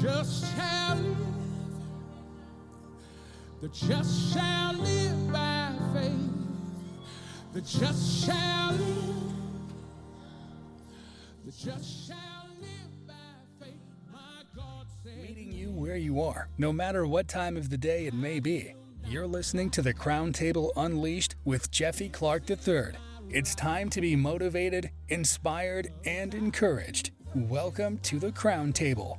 just shall live. The just shall live by faith. The just shall live. The just shall live by faith. My God said. Meeting you where you are, no matter what time of the day it may be. You're listening to the Crown Table Unleashed with Jeffy Clark III. It's time to be motivated, inspired, and encouraged. Welcome to the Crown Table.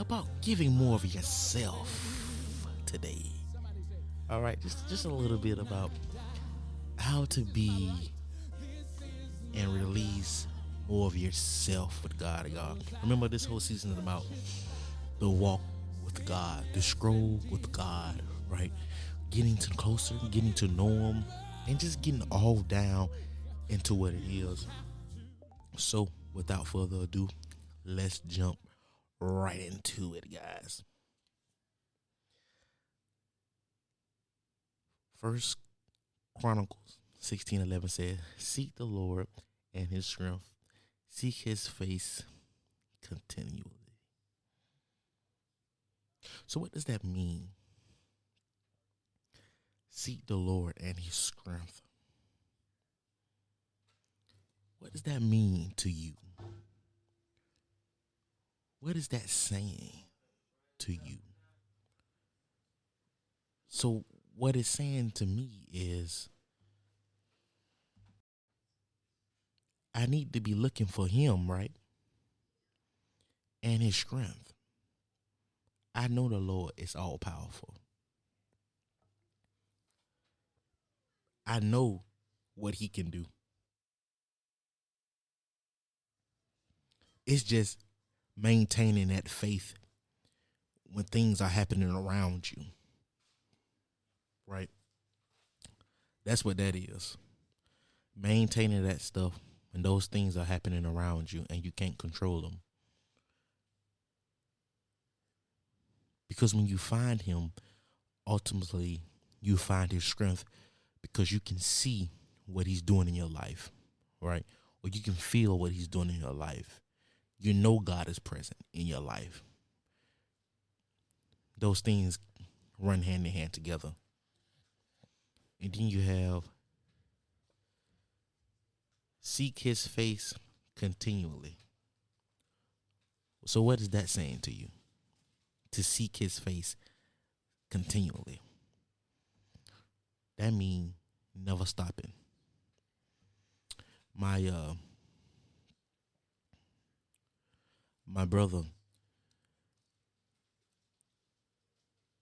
about giving more of yourself today. All right, just just a little bit about how to be and release more of yourself with God. God, remember this whole season is about the walk with God, the scroll with God, right? Getting to closer, getting to know Him, and just getting all down into what it is. So, without further ado, let's jump right into it, guys. First Chronicles sixteen eleven says, Seek the Lord and his strength, seek his face continually. So, what does that mean? Seek the Lord and his strength. What does that mean to you? What is that saying to you? So, what it's saying to me is I need to be looking for him, right? And his strength. I know the Lord is all powerful. I know what he can do. It's just maintaining that faith when things are happening around you. Right? That's what that is. Maintaining that stuff when those things are happening around you and you can't control them. Because when you find him, ultimately you find his strength because you can see what he's doing in your life, right? Or you can feel what he's doing in your life. You know God is present in your life. Those things run hand in hand together. And then you have seek his face continually. So what is that saying to you? To seek his face continually. That means never stopping. My uh my brother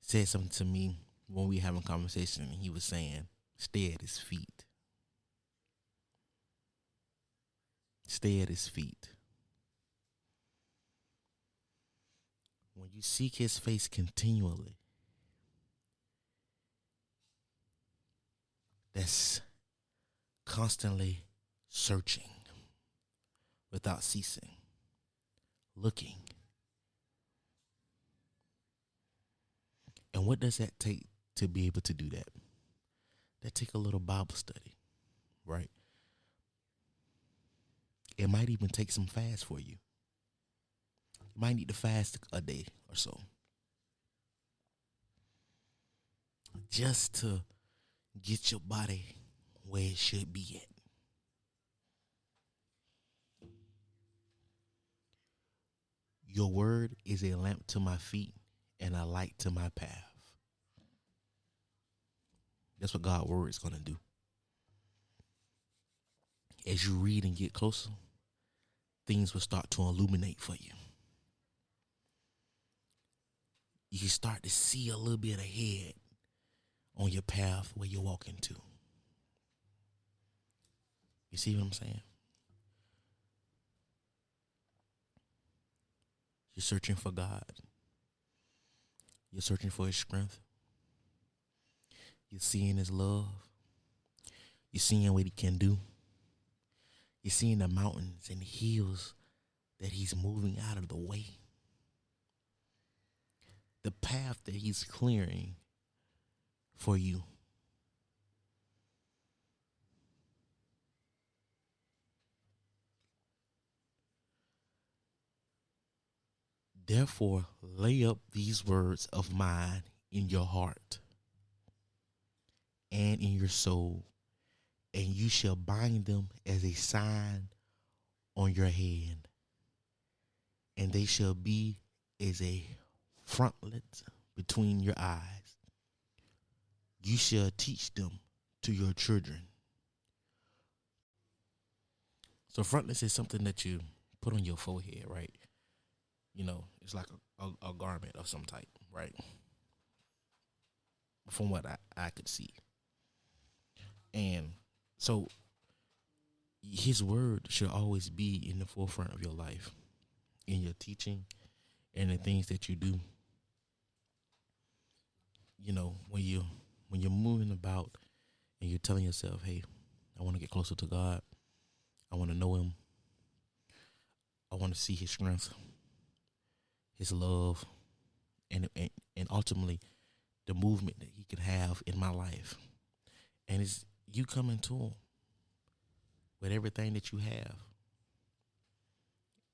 said something to me when we having conversation and he was saying, stay at his feet. Stay at his feet. When you seek his face continually, that's constantly searching without ceasing, looking. And what does that take to be able to do that? That take a little Bible study, right? It might even take some fast for you. You might need to fast a day or so. Just to get your body where it should be at. Your word is a lamp to my feet and a light to my path. That's what God's word is going to do. As you read and get closer, things will start to illuminate for you. You can start to see a little bit ahead on your path where you're walking to. You see what I'm saying? You're searching for God. You're searching for His strength. You're seeing His love. You're seeing what He can do. You're seeing the mountains and the hills that He's moving out of the way. The path that He's clearing for you. Therefore, lay up these words of mine in your heart and in your soul, and you shall bind them as a sign on your hand, and they shall be as a frontlet between your eyes. You shall teach them to your children. So, frontlets is something that you put on your forehead, right? You know, it's like a, a, a garment of some type, right? From what I, I could see. And so his word should always be in the forefront of your life, in your teaching, and the things that you do. You know, when you when you're moving about and you're telling yourself, "Hey, I want to get closer to God. I want to know Him. I want to see His strength his love, and and, and ultimately the movement that he can have in my life. And it's you coming to him with everything that you have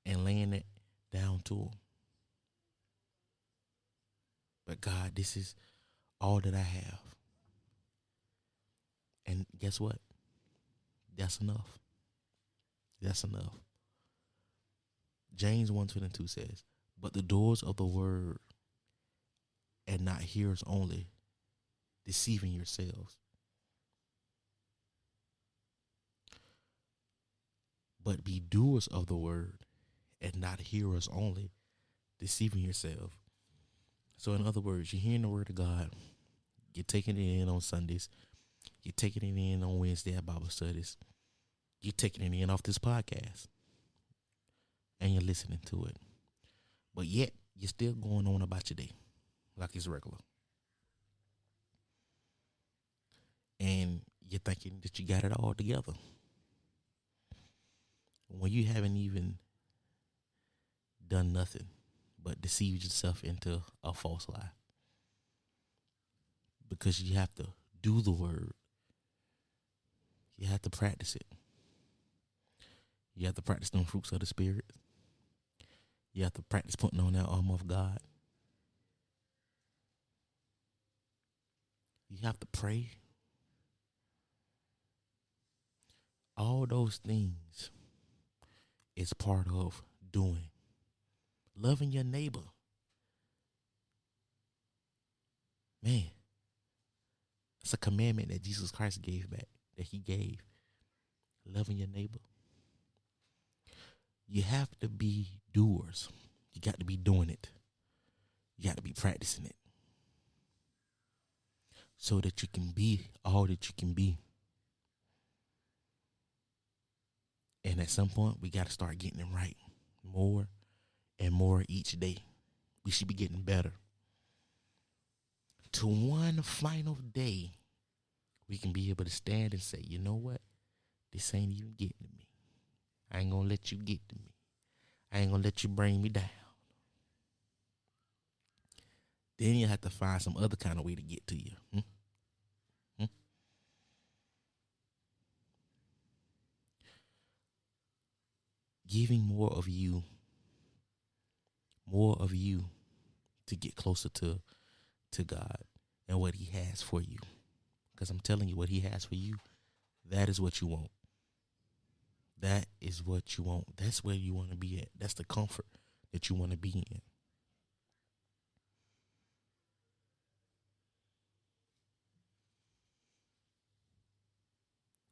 and laying it down to him. But God, this is all that I have. And guess what? That's enough. That's enough. James 122 says, but the doors of the word and not hearers only, deceiving yourselves. But be doers of the word and not hearers only, deceiving yourself. So, in other words, you're hearing the word of God, you're taking it in on Sundays, you're taking it in on Wednesday at Bible studies, you're taking it in off this podcast, and you're listening to it. But yet, you're still going on about your day like it's regular. And you're thinking that you got it all together. When you haven't even done nothing but deceived yourself into a false lie. Because you have to do the word. You have to practice it. You have to practice them fruits of the spirit. You have to practice putting on that armor of God. You have to pray. All those things is part of doing. Loving your neighbor. Man, it's a commandment that Jesus Christ gave back, that he gave. Loving your neighbor you have to be doers. You got to be doing it. You got to be practicing it. So that you can be all that you can be. And at some point, we got to start getting it right more and more each day. We should be getting better. To one final day, we can be able to stand and say, you know what? This ain't even getting to me. I ain't gonna let you get to me. I ain't gonna let you bring me down. Then you have to find some other kind of way to get to you. Hmm? Hmm? Giving more of you, more of you to get closer to to God and what He has for you. Because I'm telling you, what He has for you, that is what you want. That is what you want. That's where you want to be at. That's the comfort that you want to be in.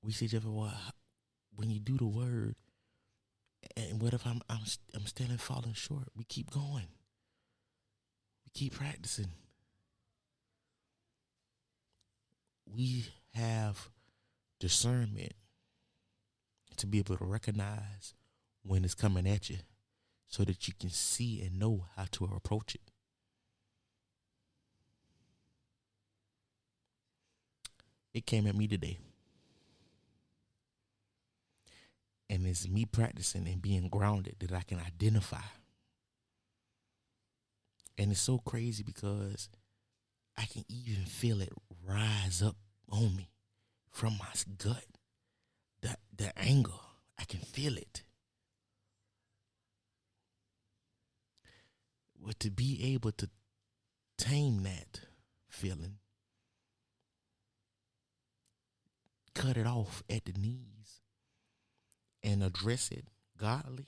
We see Jeff, well, when you do the word, and what if I'm I'm I'm standing falling short? We keep going. We keep practicing. We have discernment to be able to recognize when it's coming at you so that you can see and know how to approach it. It came at me today. And it's me practicing and being grounded that I can identify. And it's so crazy because I can even feel it rise up on me from my gut. The anger, I can feel it. But to be able to tame that feeling, cut it off at the knees, and address it godly,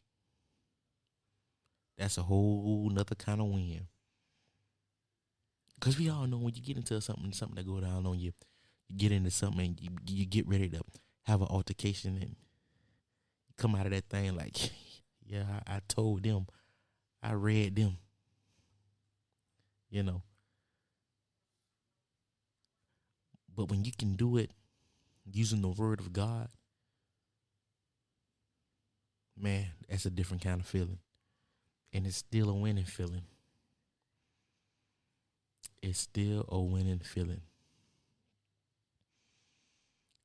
that's a whole nother kind of win. Cause we all know when you get into something, something that go down on you, you get into something, and you you get ready to have an altercation, and come out of that thing like, yeah, I, I told them, I read them, you know. But when you can do it using the word of God, man, that's a different kind of feeling. And it's still a winning feeling it's still a winning feeling.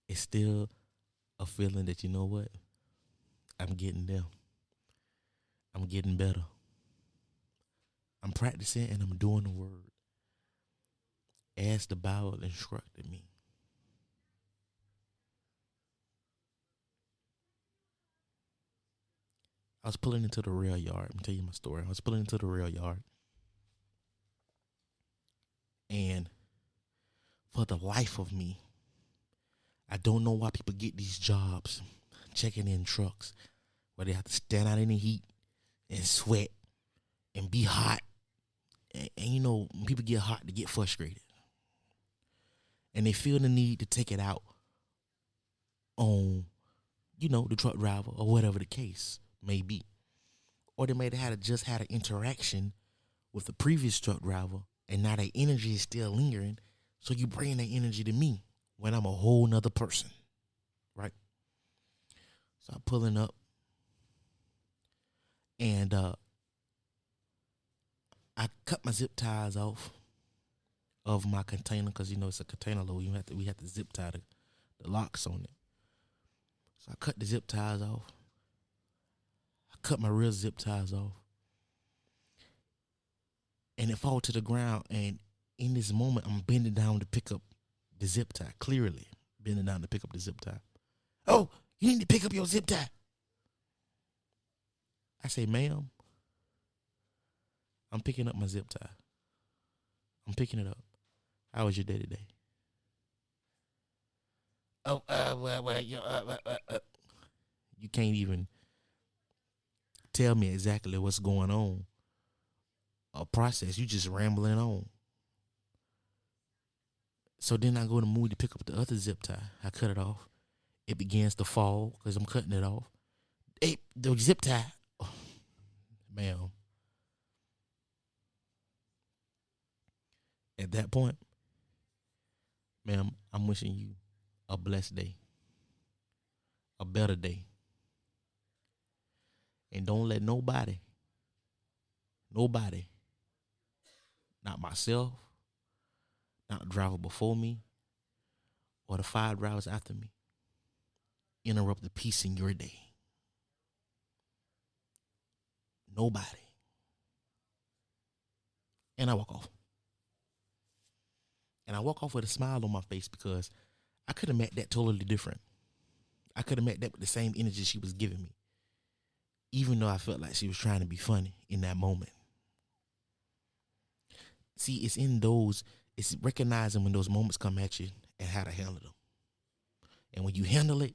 It's still a feeling that you know what? I'm getting there. I'm getting better. I'm practicing and I'm doing the word as the Bible instructed me. I was pulling into the rail yard. I'm tell you my story. I was pulling into the rail yard and for the life of me, I don't know why people get these jobs checking in trucks where they have to stand out in the heat and sweat and be hot. And, and you know, people get hot, they get frustrated. And they feel the need to take it out on, you know, the truck driver or whatever the case may be. Or they may have had just had an interaction with the previous truck driver and now that energy is still lingering. So you bring that energy to me when I'm a whole nother person, right? So I'm pulling up, and uh, I cut my zip ties off of my container because you know it's a container load. You have to we have to zip tie the, the locks on it. So I cut the zip ties off. I cut my real zip ties off and it fall to the ground. And in this moment, I'm bending down to pick up the zip tie. Clearly, bending down to pick up the zip tie. Oh, you need to pick up your zip tie. I say, ma'am, I'm picking up my zip tie. I'm picking it up. How was your day today? Oh, uh, well, well, you, uh, uh, uh, you can't even tell me exactly what's going on a process. You just rambling on. So then I go to move to pick up the other zip tie. I cut it off. It begins to fall because I'm cutting it off. Hey, the zip tie. Oh, ma'am. At that point, ma'am, I'm wishing you a blessed day, a better day. And don't let nobody, nobody not myself, not the driver before me, or the five drivers after me. Interrupt the peace in your day. Nobody. And I walk off. And I walk off with a smile on my face because I could have met that totally different. I could have met that with the same energy she was giving me. Even though I felt like she was trying to be funny in that moment. See, it's in those, it's recognizing when those moments come at you and how to handle them. And when you handle it,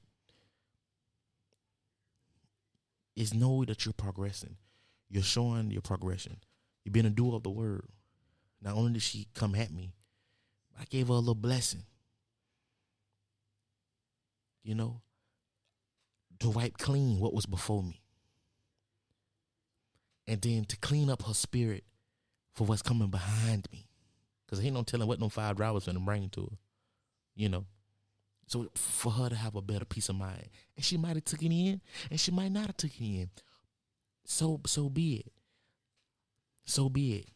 it's know that you're progressing. You're showing your progression. You've been a doer of the word. Not only did she come at me, I gave her a little blessing. You know, to wipe clean what was before me. And then to clean up her spirit for what's coming behind me. Cause he no telling what no five drivers finna bring to her. You know. So for her to have a better peace of mind. And she might have took it in and she might not have took it in. So so be it. So be it.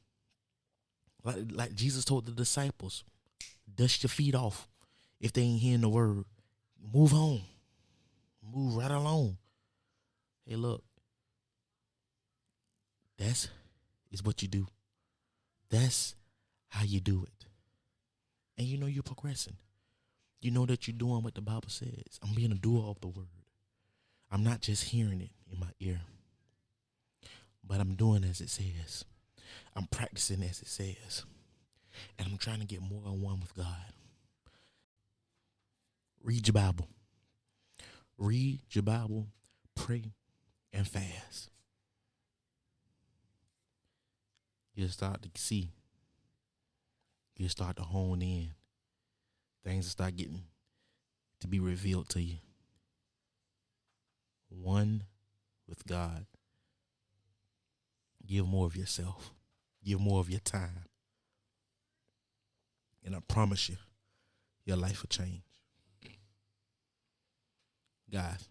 Like like Jesus told the disciples, dust your feet off if they ain't hearing the word. Move on. Move right along. Hey, look. That's is what you do. That's how you do it. And you know you're progressing. You know that you're doing what the Bible says. I'm being a doer of the word. I'm not just hearing it in my ear, but I'm doing as it says. I'm practicing as it says. And I'm trying to get more in one with God. Read your Bible. Read your Bible, pray, and fast. You'll start to see. You'll start to hone in. Things start getting to be revealed to you. One with God. Give more of yourself. Give more of your time. And I promise you, your life will change. Guys,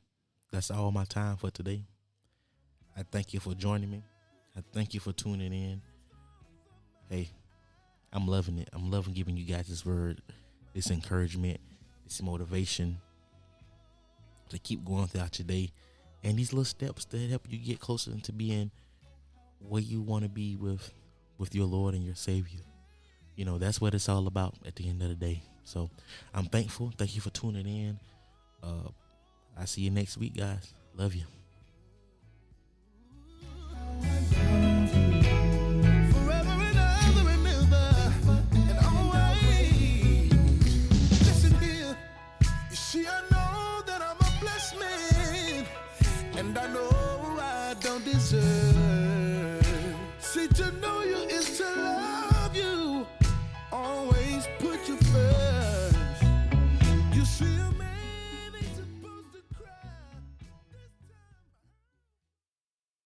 that's all my time for today. I thank you for joining me. I thank you for tuning in. Hey, I'm loving it. I'm loving giving you guys this word, this encouragement, this motivation to keep going throughout your day, and these little steps that help you get closer to being where you want to be with with your Lord and your Savior. You know, that's what it's all about at the end of the day. So I'm thankful. Thank you for tuning in. Uh, I see you next week, guys. Love you.